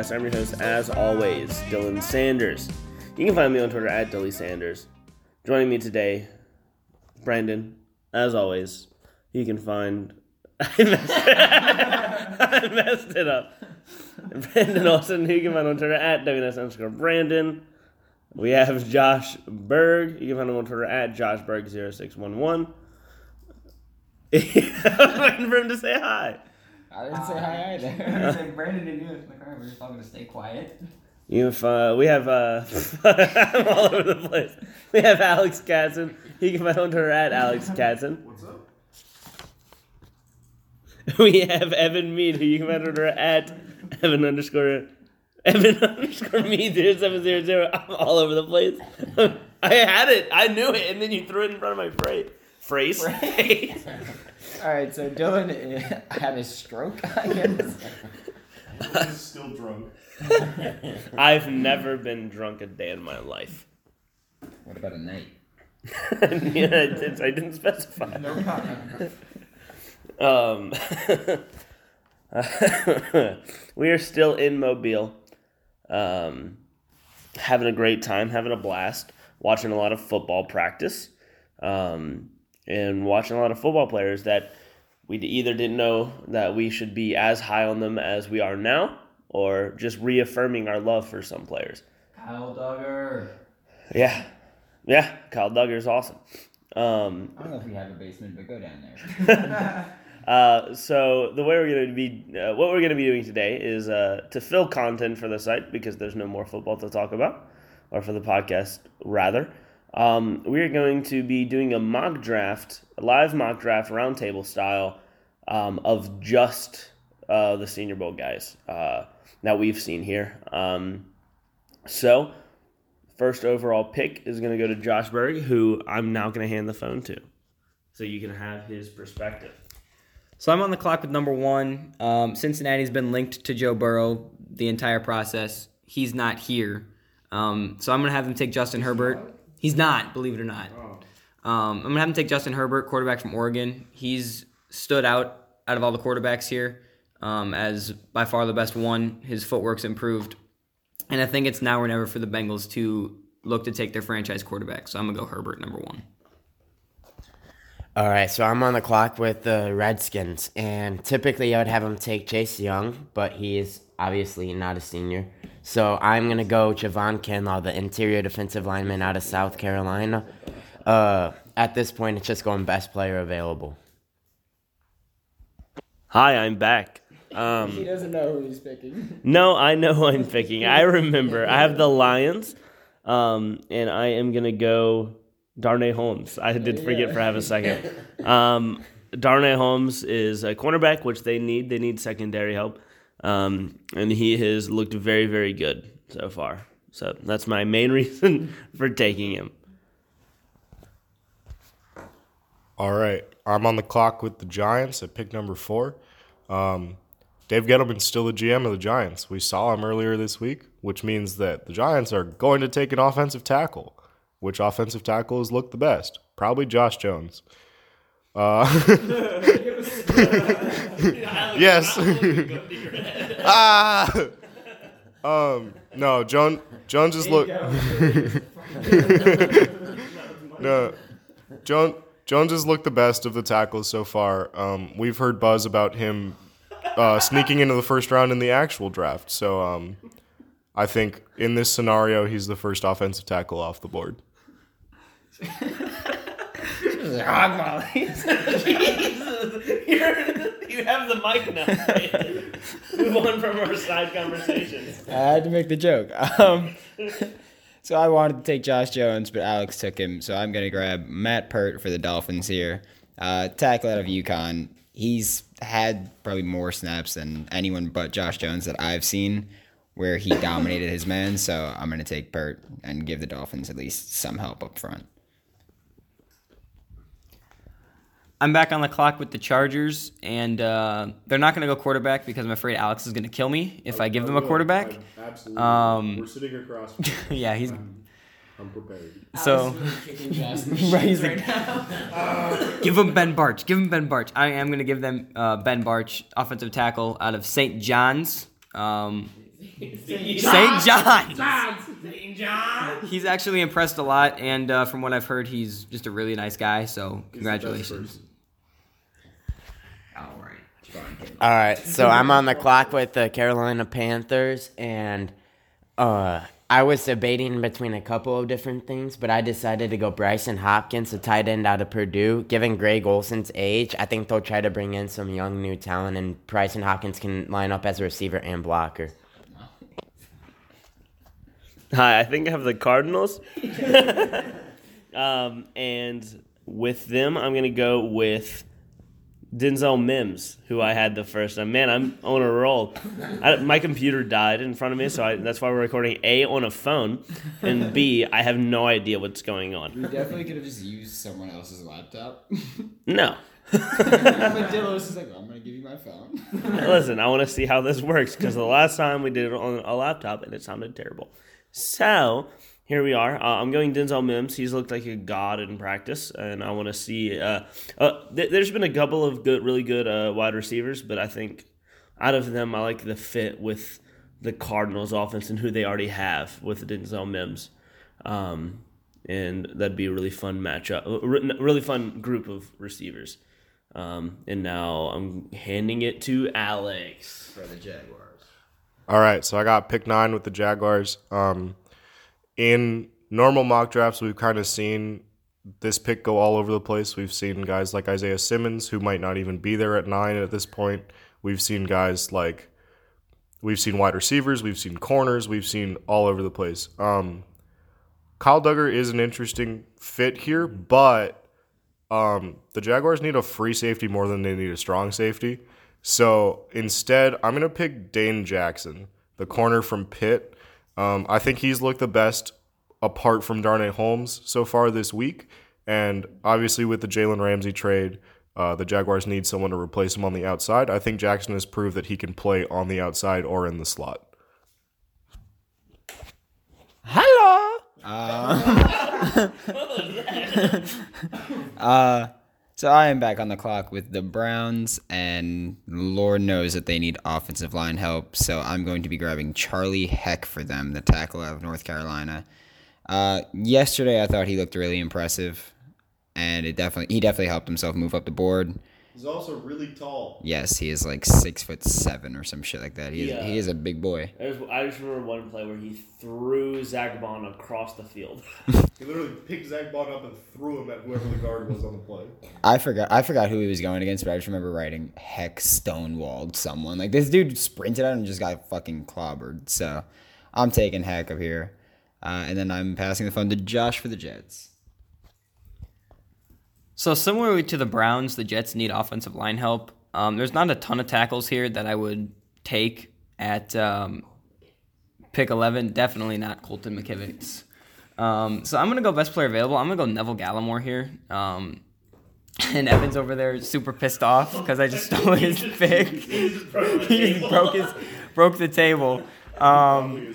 Podcast. I'm your host, as always, Dylan Sanders. You can find me on Twitter at Dilly Sanders. Joining me today, Brandon, as always. You can find. I messed it, up. Brandon Olson, who you can find on Twitter at WNS underscore Brandon. We have Josh Berg. You can find him on Twitter at JoshBerg0611. I'm waiting for him to say hi. I didn't say hi either. It's like Brandon didn't do it. Like, alright, we're just all gonna stay quiet. You have, uh, we have, uh, I'm all over the place. We have Alex Katzen. You can find on Twitter at Alex Katzen. What's up? We have Evan Mead, who you can find on Twitter at Evan underscore, Evan underscore Mead 0700. I'm all over the place. I had it. I knew it. And then you threw it in front of my phrase. Phrase? All right, so Dylan eh, had a stroke, I guess. He's still drunk. I've never been drunk a day in my life. What about a night? yeah, I, did, I didn't specify. No comment. Um, we are still in Mobile, um, having a great time, having a blast, watching a lot of football practice, um, and watching a lot of football players that we either didn't know that we should be as high on them as we are now, or just reaffirming our love for some players. Kyle Dugger. Yeah, yeah, Kyle Dugger is awesome. Um, I don't know if we have a basement, but go down there. Uh, so the way we're going to be, uh, what we're going to be doing today is uh, to fill content for the site because there's no more football to talk about, or for the podcast rather. Um, we are going to be doing a mock draft, a live mock draft, roundtable style, um, of just uh, the Senior Bowl guys uh, that we've seen here. Um, so, first overall pick is going to go to Josh Berg, who I'm now going to hand the phone to, so you can have his perspective. So I'm on the clock with number one. Um, Cincinnati's been linked to Joe Burrow the entire process. He's not here. Um, so I'm going to have them take Justin Herbert. He's not, believe it or not. Um, I'm going to have them take Justin Herbert, quarterback from Oregon. He's stood out out of all the quarterbacks here um, as by far the best one. His footwork's improved. And I think it's now or never for the Bengals to look to take their franchise quarterback. So I'm going to go Herbert number one. All right, so I'm on the clock with the Redskins, and typically I would have him take Chase Young, but he is obviously not a senior. So I'm gonna go Javon Kinlaw, the interior defensive lineman out of South Carolina. Uh, at this point, it's just going best player available. Hi, I'm back. Um, he doesn't know who he's picking. No, I know who I'm picking. I remember. I have the Lions, um, and I am gonna go Darnay Holmes. I did forget for half a second. Um, Darnay Holmes is a cornerback, which they need. They need secondary help, um, and he has looked very, very good so far. So that's my main reason for taking him. All right. I'm on the clock with the Giants at pick number four. Um, Dave Gettleman's still the GM of the Giants. We saw him earlier this week, which means that the Giants are going to take an offensive tackle. Which offensive tackle has looked the best? Probably Josh Jones. Uh, yes. ah. Um. No. John. John just looked. no. Jones. Jones has looked the best of the tackles so far. Um, we've heard buzz about him uh, sneaking into the first round in the actual draft. So um, I think in this scenario, he's the first offensive tackle off the board. Hog mollies. you have the mic now. Move on from our side conversations. I had to make the joke. Um, so I wanted to take Josh Jones, but Alex took him. So I'm going to grab Matt Peart for the Dolphins here. Uh, tackle out of UConn. He's had probably more snaps than anyone but Josh Jones that I've seen where he dominated his man. So I'm going to take Peart and give the Dolphins at least some help up front. I'm back on the clock with the Chargers, and uh, they're not going to go quarterback because I'm afraid Alex is going to kill me if I give them a quarterback. Absolutely. Um, We're sitting across. yeah, he's. I'm prepared. So Right, he's like, give him Ben Bartch. Give him Ben Bartch. I am going to give them uh, Ben Bartch, offensive tackle out of St. John's. Um, St. John's. He's actually impressed a lot, and uh, from what I've heard, he's just a really nice guy. So congratulations. All right. All right, so I'm on the clock with the Carolina Panthers, and uh, I was debating between a couple of different things, but I decided to go Brycen Hopkins, a tight end out of Purdue. Given Greg Olsen's age, I think they'll try to bring in some young new talent, and Brycen Hopkins can line up as a receiver and blocker. Hi, I think I have the Cardinals. um, and with them, I'm going to go with Denzel Mims, who I had the first time. Man, I'm on a roll. I, my computer died in front of me, so I, that's why we're recording A on a phone, and B, I have no idea what's going on. We definitely could have just used someone else's laptop. No. but Dillos is like, I'm gonna give you my phone. Listen, I want to see how this works because the last time we did it on a laptop and it sounded terrible. So here we are. Uh, I'm going Denzel Mims. He's looked like a god in practice, and I want to see. Uh, uh, th- there's been a couple of good, really good uh, wide receivers, but I think out of them, I like the fit with the Cardinals' offense and who they already have with Denzel Mims. Um, and that'd be a really fun matchup, re- really fun group of receivers. Um, and now I'm handing it to Alex. For the Jaguars. All right, so I got pick nine with the Jaguars. Um, in normal mock drafts, we've kind of seen this pick go all over the place. We've seen guys like Isaiah Simmons, who might not even be there at nine at this point. We've seen guys like, we've seen wide receivers, we've seen corners, we've seen all over the place. Um, Kyle Dugger is an interesting fit here, but um, the Jaguars need a free safety more than they need a strong safety. So instead, I'm going to pick Dane Jackson, the corner from Pitt. Um, I think he's looked the best apart from Darnay Holmes so far this week. And obviously, with the Jalen Ramsey trade, uh, the Jaguars need someone to replace him on the outside. I think Jackson has proved that he can play on the outside or in the slot. Hello. Uh, so I am back on the clock with the Browns, and Lord knows that they need offensive line help. So I'm going to be grabbing Charlie Heck for them, the tackle out of North Carolina. Uh, yesterday, I thought he looked really impressive, and it definitely he definitely helped himself move up the board. He's also really tall. Yes, he is like six foot seven or some shit like that. He is, he is a big boy. I just, I just remember one play where he threw Zack Baun across the field. He literally picked Zack Baun up and threw him at whoever the guard was on the play. I forgot I forgot who he was going against, but I just remember writing heck stonewalled someone. Like this dude sprinted out and just got fucking clobbered. So I'm taking heck up here. Uh, and then I'm passing the phone to Josh for the Jets. So similarly to the Browns, the Jets need offensive line help. Um, there's not a ton of tackles here that I would take at um, pick 11. Definitely not Colton McKivitz. Um, so I'm gonna go best player available. I'm gonna go Neville Gallimore here. Um, and Evan's over there super pissed off because I just stole his pick. he just broke his broke the table. Um,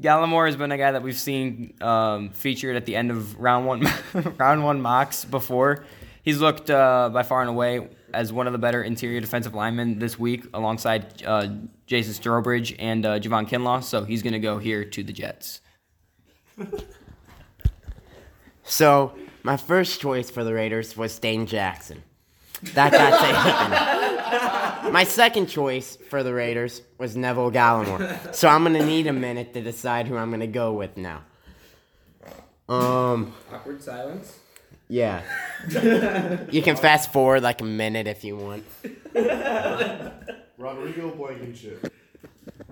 Gallimore has been a guy that we've seen um, featured at the end of round one, round one mocks before. He's looked uh, by far and away as one of the better interior defensive linemen this week, alongside uh, Jason Strowbridge and uh, Javon Kinlaw. So he's going to go here to the Jets. So my first choice for the Raiders was Dane Jackson. That got taken. my second choice for the Raiders was Neville Gallimore. So I'm gonna need a minute to decide who I'm gonna go with now. Um, Awkward silence. yeah. you can fast forward like a minute if you want. Rodrigo Blankenship.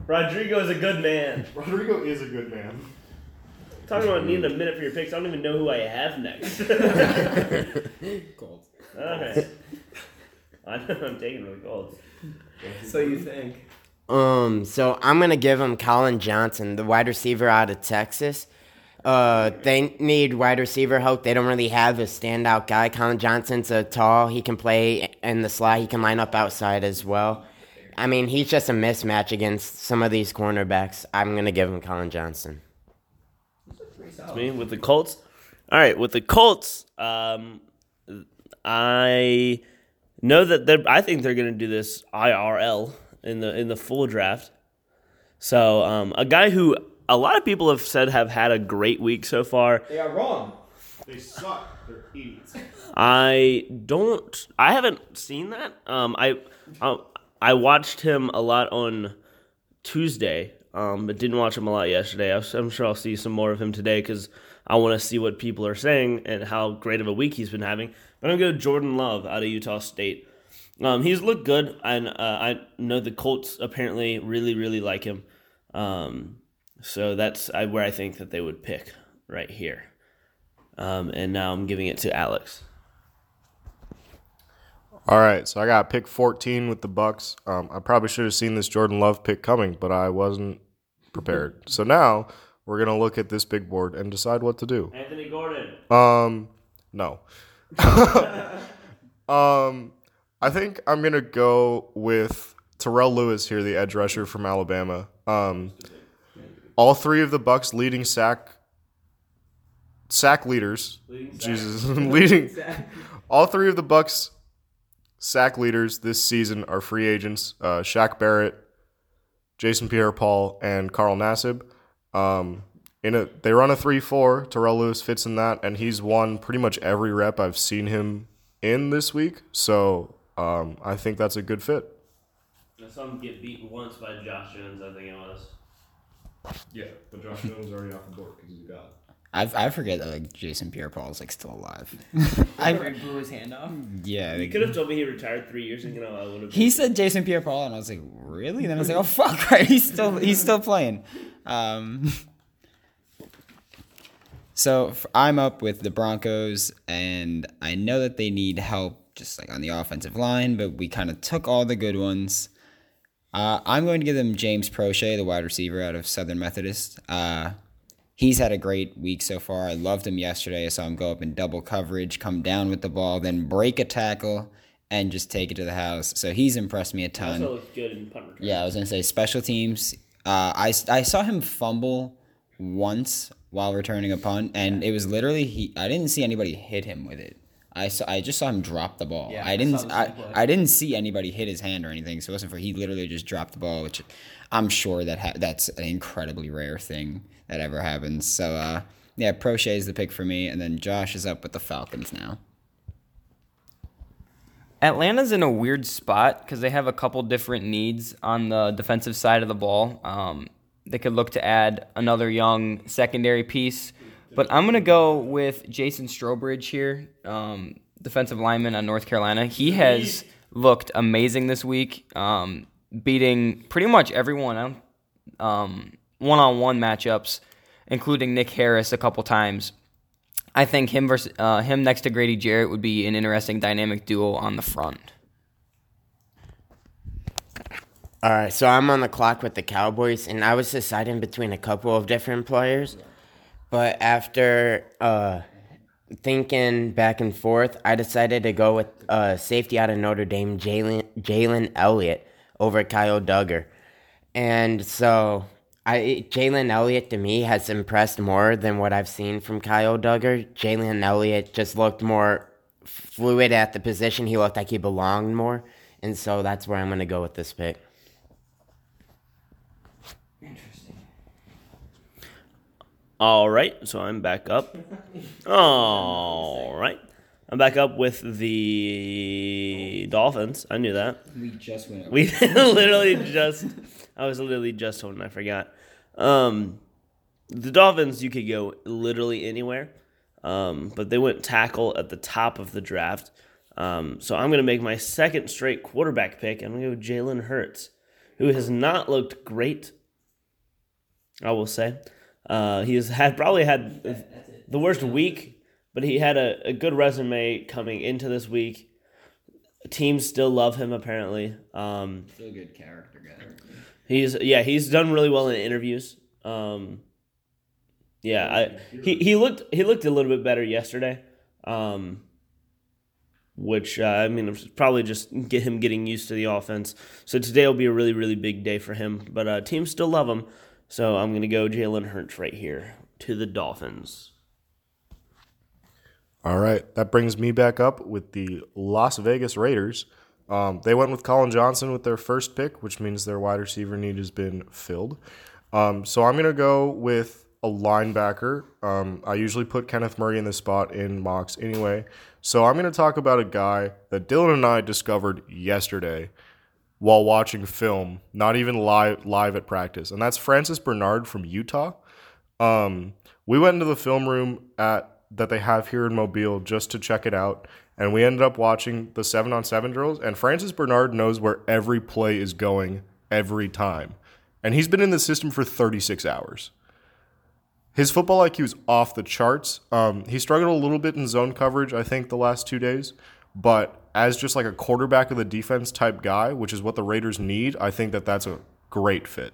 Rodrigo is a good man. Rodrigo is a good man. Talking about needing a minute for your picks, I don't even know who I have next. Cold. okay. I know I'm taking the Colts. So you think? Um, so I'm gonna give him Collin Johnson, the wide receiver out of Texas. Uh, they need wide receiver help. They don't really have a standout guy. Collin Johnson's a tall. He can play in the slot. He can line up outside as well. I mean, he's just a mismatch against some of these cornerbacks. I'm gonna give him Collin Johnson. It's me with the Colts. All right, with the Colts, um, I know that they're. I think they're going to do this IRL in the in the full draft. So um, a guy who a lot of people have said have had a great week so far. They are wrong. They suck. They're idiots. I don't. I haven't seen that. Um, I, I I watched him a lot on Tuesday, um, but didn't watch him a lot yesterday. I'm sure I'll see some more of him today because I want to see what people are saying and how great of a week he's been having. But I'm gonna go Jordan Love out of Utah State. Um, he's looked good, and uh, I know the Colts apparently really, really like him. Um, so that's where I think that they would pick right here. Um, and now I'm giving it to Alex. All right, so I got pick 14 with the Bucks. Um, I probably should have seen this Jordan Love pick coming, but I wasn't prepared. So now we're gonna look at this big board and decide what to do. Anthony Gordon. Um, no. um, I think I'm gonna go with Terrell Lewis here, the edge rusher from Alabama. Um, all three of the Bucks leading sack sack leaders. Jesus, leading. All three of the Bucks sack leaders this season are free agents: uh, Shaq Barrett, Jason Pierre-Paul, and Carl Nassib. Um, in a they run a three four. Terrell Lewis fits in that, and he's won pretty much every rep I've seen him in this week. So um, I think that's a good fit. I saw him get beaten once by Josh Jones, I think it was. Yeah, but Josh Jones is already off the board because he's a god. I I forget that like Jason Pierre-Paul is like still alive. I blew his hand off. yeah. You like- could have told me he retired three years ago. I would have. he said Jason Pierre-Paul, and I was like, really? And then I was like, oh fuck, right? He's still he's still playing. Um, so I'm up with the Broncos, and I know that they need help just like on the offensive line, but we kind of took all the good ones. Uh, I'm going to give them James Proche, the wide receiver out of Southern Methodist. Uh, he's had a great week so far. I loved him yesterday. I saw him go up in double coverage, come down with the ball, then break a tackle, and just take it to the house. So he's impressed me a ton. also looked good in punt return. Yeah, I was gonna say special teams. Uh, I I saw him fumble once while returning a punt, and it was literally he. I didn't see anybody hit him with it. I saw. I just saw him drop the ball. Yeah, I I didn't. saw I. I didn't see anybody hit his hand or anything. So it wasn't for. He literally just dropped the ball, which I'm sure that ha- that's an incredibly rare thing that ever happens. So uh, yeah, Proche is the pick for me, and then Josh is up with the Falcons now. Atlanta's in a weird spot because they have a couple different needs on the defensive side of the ball. Um, they could look to add another young secondary piece, but I'm gonna go with Jason Strowbridge here, um, defensive lineman on North Carolina. He has looked amazing this week, um, beating pretty much everyone um, one-on-one matchups, including Nick Harris a couple times. I think him versus uh, him next to Grady Jarrett would be an interesting dynamic duo on the front. All right, so I'm on the clock with the Cowboys, and I was deciding between a couple of different players. But after uh, thinking back and forth, I decided to go with uh, safety out of Notre Dame, Jalen Jalen Elliott, over Kyle Dugger. And so I Jalen Elliott to me has impressed more than what I've seen from Kyle Dugger. Jalen Elliott just looked more fluid at the position. He looked like he belonged more. And so that's where I'm going to go with this pick. All right, so I'm back up. All right, I'm back up with the Dolphins. I knew that. We just went. We literally just. I was literally just told and I forgot. Um, the Dolphins, you could go literally anywhere, um, but they went tackle at the top of the draft. Um, so I'm going to make my second straight quarterback pick. I'm going to go Jalen Hurts, who has not looked great. I will say, uh, he has had probably had the worst week, but he had a, a good resume coming into this week. Teams still love him apparently. Um, Still good character guy. He's yeah, he's done really well in interviews. Um, yeah, I he, he looked he looked a little bit better yesterday, um, which uh, I mean it's probably just get him getting used to the offense. So today will be a really really big day for him. But uh, teams still love him, so I'm gonna go Jalen Hurts right here to the Dolphins. All right, that brings me back up with the Las Vegas Raiders. Um, they went with Collin Johnson with their first pick, which means their wide receiver need has been filled. Um, so I'm going to go with a linebacker. Um, I usually put Kenneth Murray in this spot in mocks anyway. So I'm going to talk about a guy that Dylan and I discovered yesterday while watching film, not even live live at practice, and that's Francis Bernard from Utah. Um, we went into the film room at that they have here in Mobile just to check it out, and we ended up watching the seven on seven drills. And Francis Bernard knows where every play is going every time, and he's been in the system for 36 hours. His football IQ is off the charts. Um, he struggled a little bit in zone coverage, I think, the last two days. But as just like a quarterback of the defense type guy, which is what the Raiders need, I think that that's a great fit.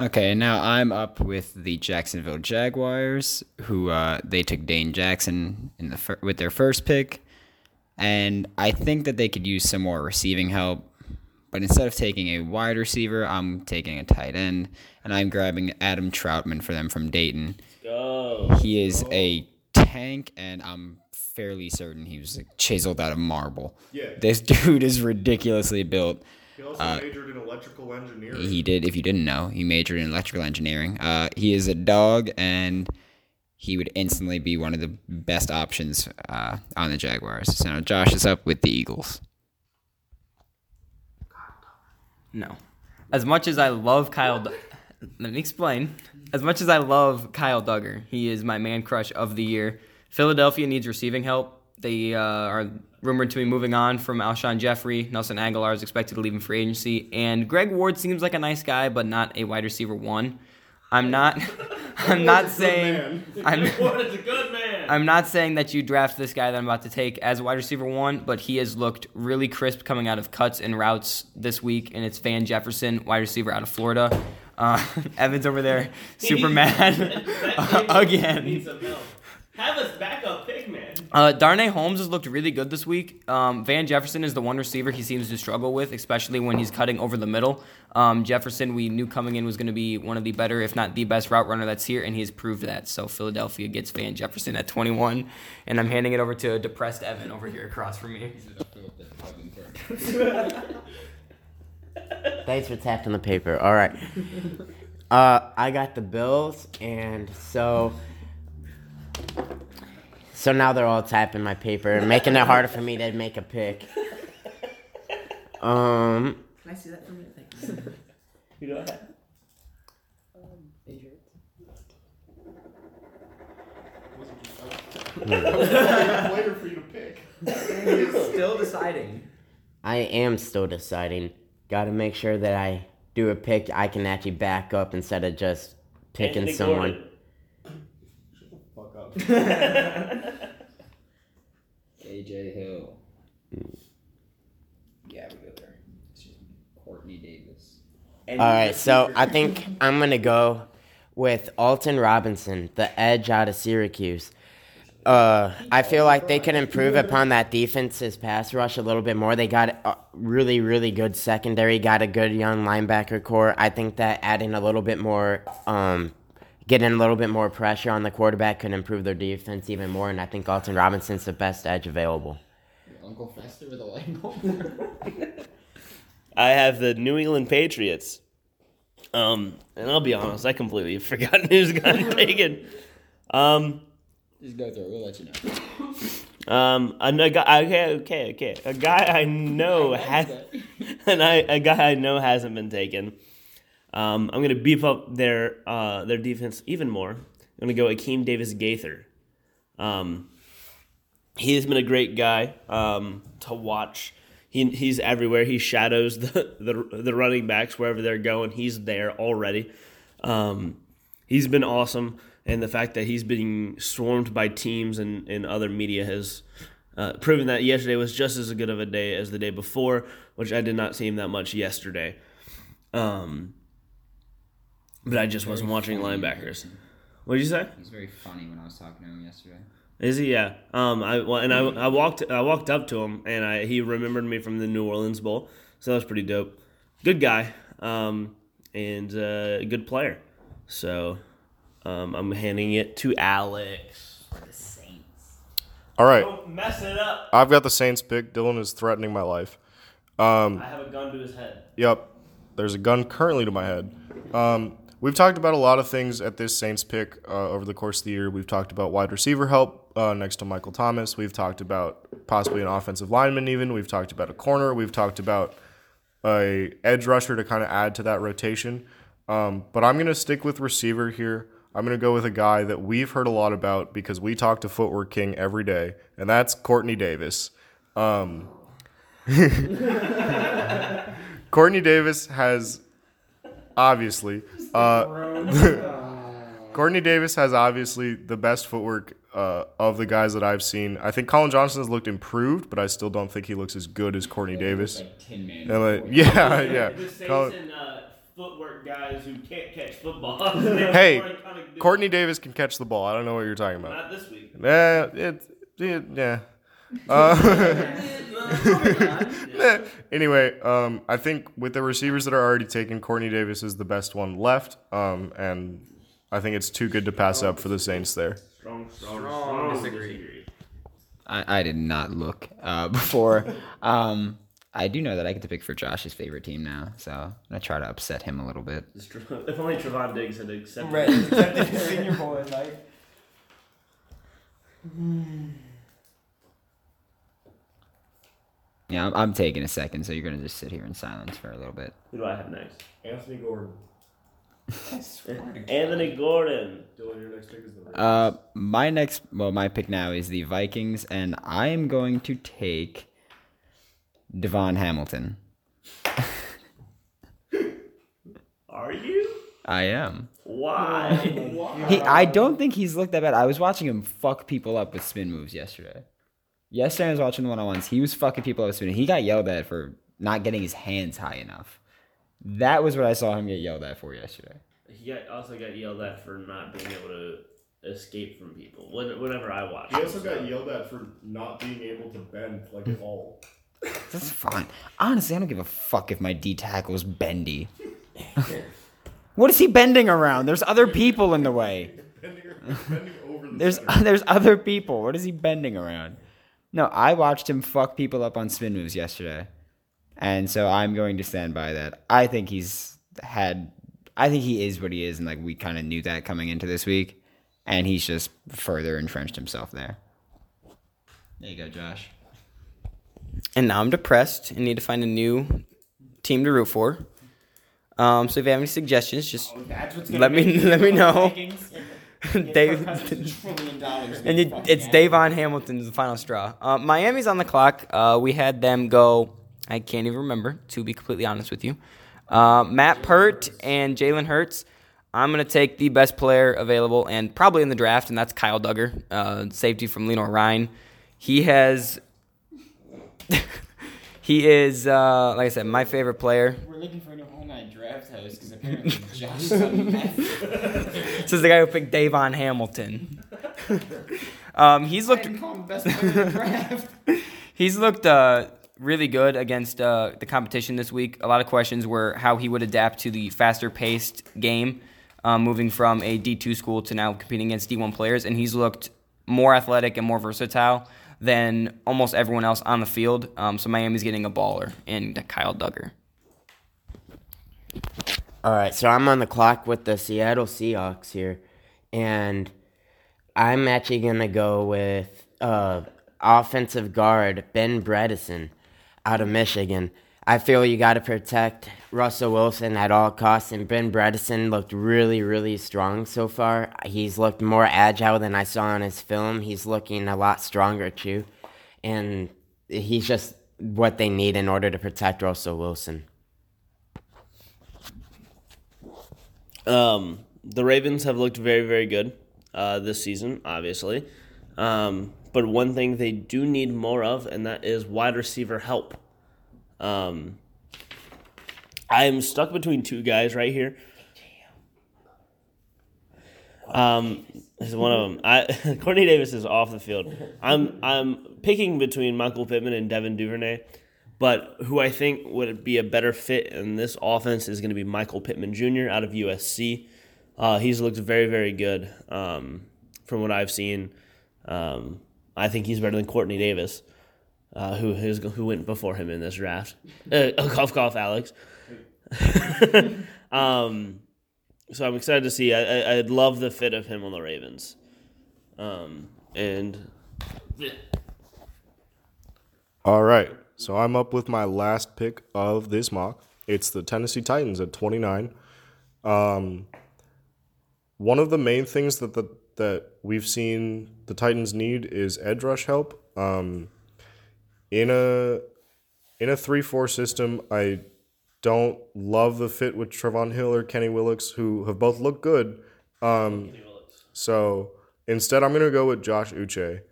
Okay, now I'm up with the Jacksonville Jaguars, who uh, they took Dane Jackson in the fir- with their first pick, and I think that they could use some more receiving help. But instead of taking a wide receiver, I'm taking a tight end, and I'm grabbing Adam Trautman for them from Dayton. Go. He is a tank, and I'm fairly certain he was chiseled out of marble. Yeah. This dude is ridiculously built. He also majored in electrical engineering. He did, if you didn't know, he majored in electrical engineering. Uh, he is a dog, and he would instantly be one of the best options uh, on the Jaguars. So now Josh is up with the Eagles. No. As much as I love Kyle, Du- let me explain. As much as I love Kyle Dugger, he is my man crush of the year. Philadelphia needs receiving help. They uh, are rumored to be moving on from Alshon Jeffery. Nelson Agholor is expected to leave in free agency, and Greg Ward seems like a nice guy, but not a wide receiver one. I'm not. I'm not saying. I'm. What is a good man? I'm not saying that you draft this guy that I'm about to take as wide receiver one, but he has looked really crisp coming out of cuts and routes this week, and it's Van Jefferson, wide receiver out of Florida. Uh, Evans over there, super mad again. Have us backup pick, man. Uh, Darnay Holmes has looked really good this week. Um, Van Jefferson is the one receiver he seems to struggle with, especially when he's cutting over the middle. Um, Jefferson, we knew coming in was going to be one of the better, if not the best route runner that's here, and he has proved that. So Philadelphia gets Van Jefferson at 21, and I'm handing it over to a depressed Evan over here across from me. Thanks for tapping the paper. All right. Uh, I got the Bills, and so so now they're all tapping my paper, making it harder for me to make a pick. Um, Can I see that for a minute? Thanks. You know what? later for you to pick. Still deciding. I am still deciding. Got to make sure that I do a pick I can actually back up instead of just picking someone. Fuck up. AJ Hill. Mm. Yeah, we Gabby Miller. Quartney Davis. All right, so I think I'm gonna go with Alton Robinson, the edge out of Syracuse. Uh, I feel like they could improve upon that defense's pass rush a little bit more. They got a really, really good secondary, got a good young linebacker core. I think that adding a little bit more, um, getting a little bit more pressure on the quarterback could improve their defense even more. And I think Alton Robinson's the best edge available. Uncle Fester with a light bulb. I have the New England Patriots. Um, and I'll be honest, I completely forgotten who's gotten taken. Um, Just go through it. We'll let you know. um, a, a guy, okay, okay, okay, a guy I know has, and I a guy I know hasn't been taken. Um, I'm gonna beef up their uh, their defense even more. I'm gonna go Akeem Davis Gaither. Um, he's been a great guy um, to watch. He, he's everywhere. He shadows the, the the running backs wherever they're going. He's there already. Um, he's been awesome, and the fact that he's being swarmed by teams and, and other media has uh, proven that yesterday was just as good of a day as the day before, which I did not see him that much yesterday. Um, but I just wasn't watching linebackers. What did you say? He's very funny when I was talking to him yesterday. Is he? Yeah. Um. I well, and I, I walked I walked up to him and I he remembered me from the New Orleans Bowl, so that was pretty dope. Good guy. Um. and uh, a good player. So um, I'm handing it to Alex. For All right. Don't mess it up. I've got the Saints pick. Dylan is threatening my life. Um, I have a gun to his head. Yep. There's a gun currently to my head. Um, we've talked about a lot of things at this Saints pick uh, over the course of the year. We've talked about wide receiver help uh, next to Michael Thomas. We've talked about possibly an offensive lineman, even. We've talked about a corner. We've talked about a edge rusher to kind of add to that rotation. Um, but I'm going to stick with receiver here. I'm going to go with a guy that we've heard a lot about because we talk to Footwork King every day, and that's Quartney Davis. Um, Quartney Davis has obviously uh, Quartney Davis has obviously the best footwork uh, of the guys that I've seen. I think Collin Johnson has looked improved, but I still don't think he looks as good as Quartney Davis. Man. Like, yeah, yeah. The Colin- uh, footwork guys who can't catch football. Hey, Quartney Davis can catch the ball. I don't know what you're talking about. Not this week. Yeah, it, it yeah. Uh, anyway, um, I think with the receivers that are already taken, Quartney Davis is the best one left, um, and I think it's too good to pass up for the Saints there. Strong, strong, Strong disagree. I, I did not look uh, before. Um, I do know that I get to pick for Josh's favorite team now, so I'm gonna try to upset him a little bit. If only Trevon Diggs had accepted. Right, except the senior boy, like. Yeah, I'm, I'm taking a second, so you're gonna just sit here in silence for a little bit. Who do I have next? Anthony Gordon. Anthony Gordon. Dylan, your next pick is the Uh, my next, well, my pick now is the Vikings, and I am going to take Davon Hamilton. Are you? I am. Why? Why? He, I don't think he's looked that bad. I was watching him fuck people up with spin moves yesterday. Yesterday I was watching the one on ones. He was fucking people up with spin. He got yelled at for not getting his hands high enough. That was what I saw him get yelled at for yesterday. he got, also got yelled at for not being able to escape from people. When, whenever I watch. He also got yelled at for not being able to bend like at all. That's fine. Honestly, I don't give a fuck if my D tackle is bendy. what is he bending around? There's other people in the way. bending over the There's there's other people. What is he bending around? No, I watched him fuck people up on spin moves yesterday. And so I'm going to stand by that. I think he's had I think he is what he is and like we kind of knew that coming into this week and he's just further entrenched himself there. There you go, Josh. And now I'm depressed and need to find a new team to root for. Um, so if you have any suggestions, just let me let me know. Dave, and it, it's Davon Hamilton's the final straw. Uh, Miami's on the clock. Uh, we had them go. I can't even remember to be completely honest with you. Uh, Matt Peart and Jalen Hurts. I'm gonna take the best player available and probably in the draft, and that's Kyle Dugger, uh, safety from Lenoir-Rhyne. He has. he is, uh, like I said, my favorite player. We're looking for an all night draft host because apparently Josh is. This is the guy who picked Davon Hamilton. um, he's looked best player in the draft. he's looked uh, really good against uh, the competition this week. A lot of questions were how he would adapt to the faster paced game, um, moving from a D2 school to now competing against D1 players. And he's looked more athletic and more versatile than almost everyone else on the field. Um, so Miami's getting a baller in Kyle Dugger. All right, so I'm on the clock with the Seattle Seahawks here, and I'm actually gonna go with uh, offensive guard Ben Bredeson out of Michigan. I feel you got to protect Russell Wilson at all costs, and Ben Bredeson looked really, really strong so far. He's looked more agile than I saw on his film. He's looking a lot stronger too, and he's just what they need in order to protect Russell Wilson. Um, the Ravens have looked very, very good uh, this season, obviously. Um, but one thing they do need more of, and that is wide receiver help. Um, I am stuck between two guys right here. Um, is one of them. I Quartney Davis is off the field. I'm I'm picking between Michael Pittman and Devin Duvernay, But who I think would be a better fit in this offense is going to be Michael Pittman Jr. out of USC. Uh, he's looked very, very good um, from what I've seen. Um, I think he's better than Quartney Davis, uh, who who went before him in this draft. Uh, cough, cough, Alex. um, so I'm excited to see. I, I, I love the fit of him on the Ravens. Um, and All right. So I'm up with my last pick of this mock. It's the Tennessee Titans at 29. Um, one of the main things that the that we've seen the Titans need is edge rush help. Um, in a in a three four system, I don't love the fit with Trevon Hill or Kenny Willekes, who have both looked good. Um, so instead, I'm gonna go with Josh Uche,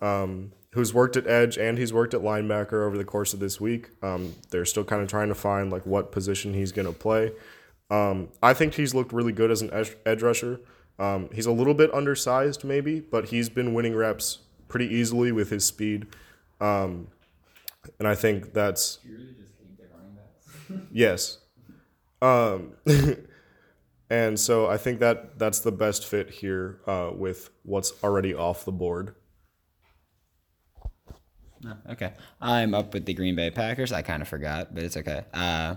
um, who's worked at edge and he's worked at linebacker over the course of this week. Um, they're still kind of trying to find like what position he's gonna play. Um, I think he's looked really good as an edge, edge rusher. Um, he's a little bit undersized, maybe, but he's been winning reps pretty easily with his speed. Um, and I think that's yes. Um, and so I think that that's the best fit here uh, with what's already off the board. Okay. I'm up with the Green Bay Packers. I kind of forgot, but it's okay. Uh,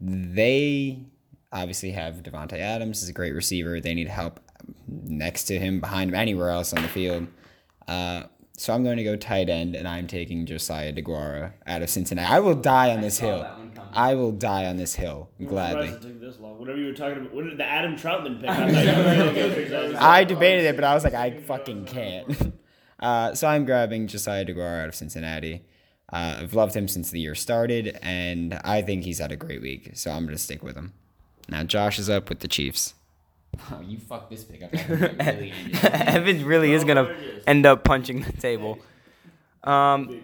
they obviously have Davante Adams. is a great receiver. They need help next to him, behind him, anywhere else on the field. Uh, so I'm going to go tight end, and I'm taking Josiah DeGuara out of Cincinnati. I will die on this hill. I will die on this hill gladly. Surprised it took this long. Whatever you were talking about, what did the Adam Trautman pick? I thought you were gonna go for Josh. I debated it, but I was like, I fucking can't. Uh, so I'm grabbing Josiah DeGuara out of Cincinnati. Uh, I've loved him since the year started, and I think he's had a great week. So I'm going to stick with him. Now Josh is up with the Chiefs. Oh, you fucked this pick up. Evan really is gonna end up punching the table. Um,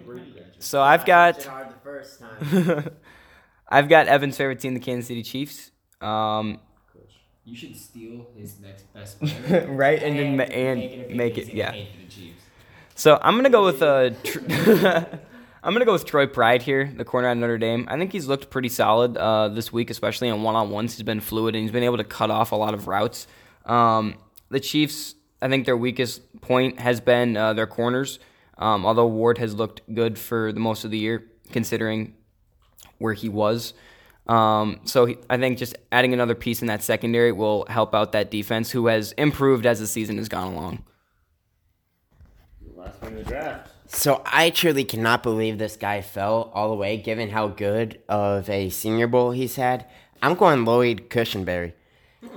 so I've got hard the. I've got Evan's favorite team, the Kansas City Chiefs. Um, You should steal his next best player. right, and then ma- and make it yeah. So I'm gonna go with uh, tr- I'm gonna go with Troy Pride here, the corner at Notre Dame. I think he's looked pretty solid uh, this week, especially on one-on-ones. He's been fluid and he's been able to cut off a lot of routes. Um, the Chiefs, I think their weakest point has been uh, their corners. Um, although Ward has looked good for the most of the year, considering where he was. Um, so he, I think just adding another piece in that secondary will help out that defense, who has improved as the season has gone along. Last pick of the draft. So I truly cannot believe this guy fell all the way, given how good of a Senior Bowl he's had. I'm going Lloyd Cushenberry.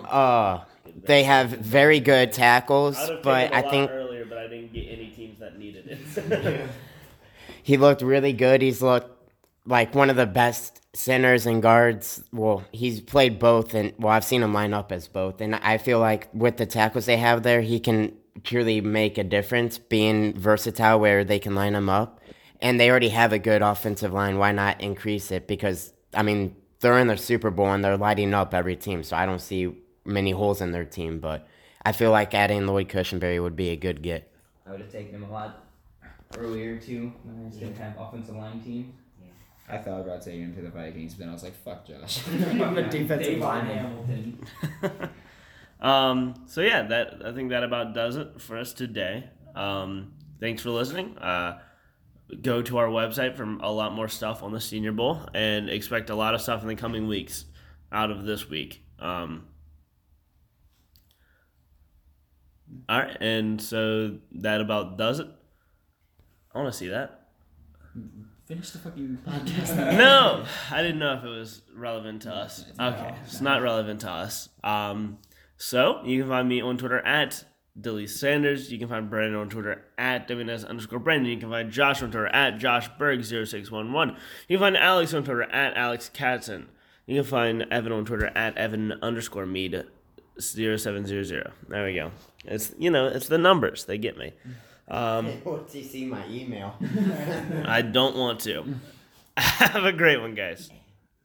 Uh, they have very good tackles, I but I think earlier, but I didn't get any teams that needed it. he looked really good. He's looked like one of the best centers and guards. Well, he's played both, and well, I've seen him line up as both, and I feel like with the tackles they have there, he can truly make a difference, being versatile where they can line them up, and they already have a good offensive line. Why not increase it? Because I mean, they're in the Super Bowl and they're lighting up every team, so I don't see many holes in their team, but. I feel like adding Lloyd Cushenberry would be a good get. I would have taken him a lot earlier too. When I didn't have offensive line team. I thought about taking him to the Vikings, but then I was like, fuck Josh. I'm a defensive lineman. um, so yeah, that I think that about does it for us today. Um, thanks for listening. Uh, go to our website for a lot more stuff on the Senior Bowl, and expect a lot of stuff in the coming weeks out of this week. Um, all right, and so that about does it. I want to see that. Finish the fucking podcast. No, I didn't know if it was relevant to us. Okay, it's not relevant to us. Um, so you can find me on Twitter at Dilly Sanders. You can find Brandon on Twitter at WNS underscore Brandon. You can find Josh on Twitter at Josh Berg0611. You can find Alex on Twitter at Alex Katzen. You can find Evan on Twitter at Evan underscore Mead 0700. There we go. It's you know, it's the numbers. They get me. Um, Once you see my email. I don't want to. Have a great one, guys.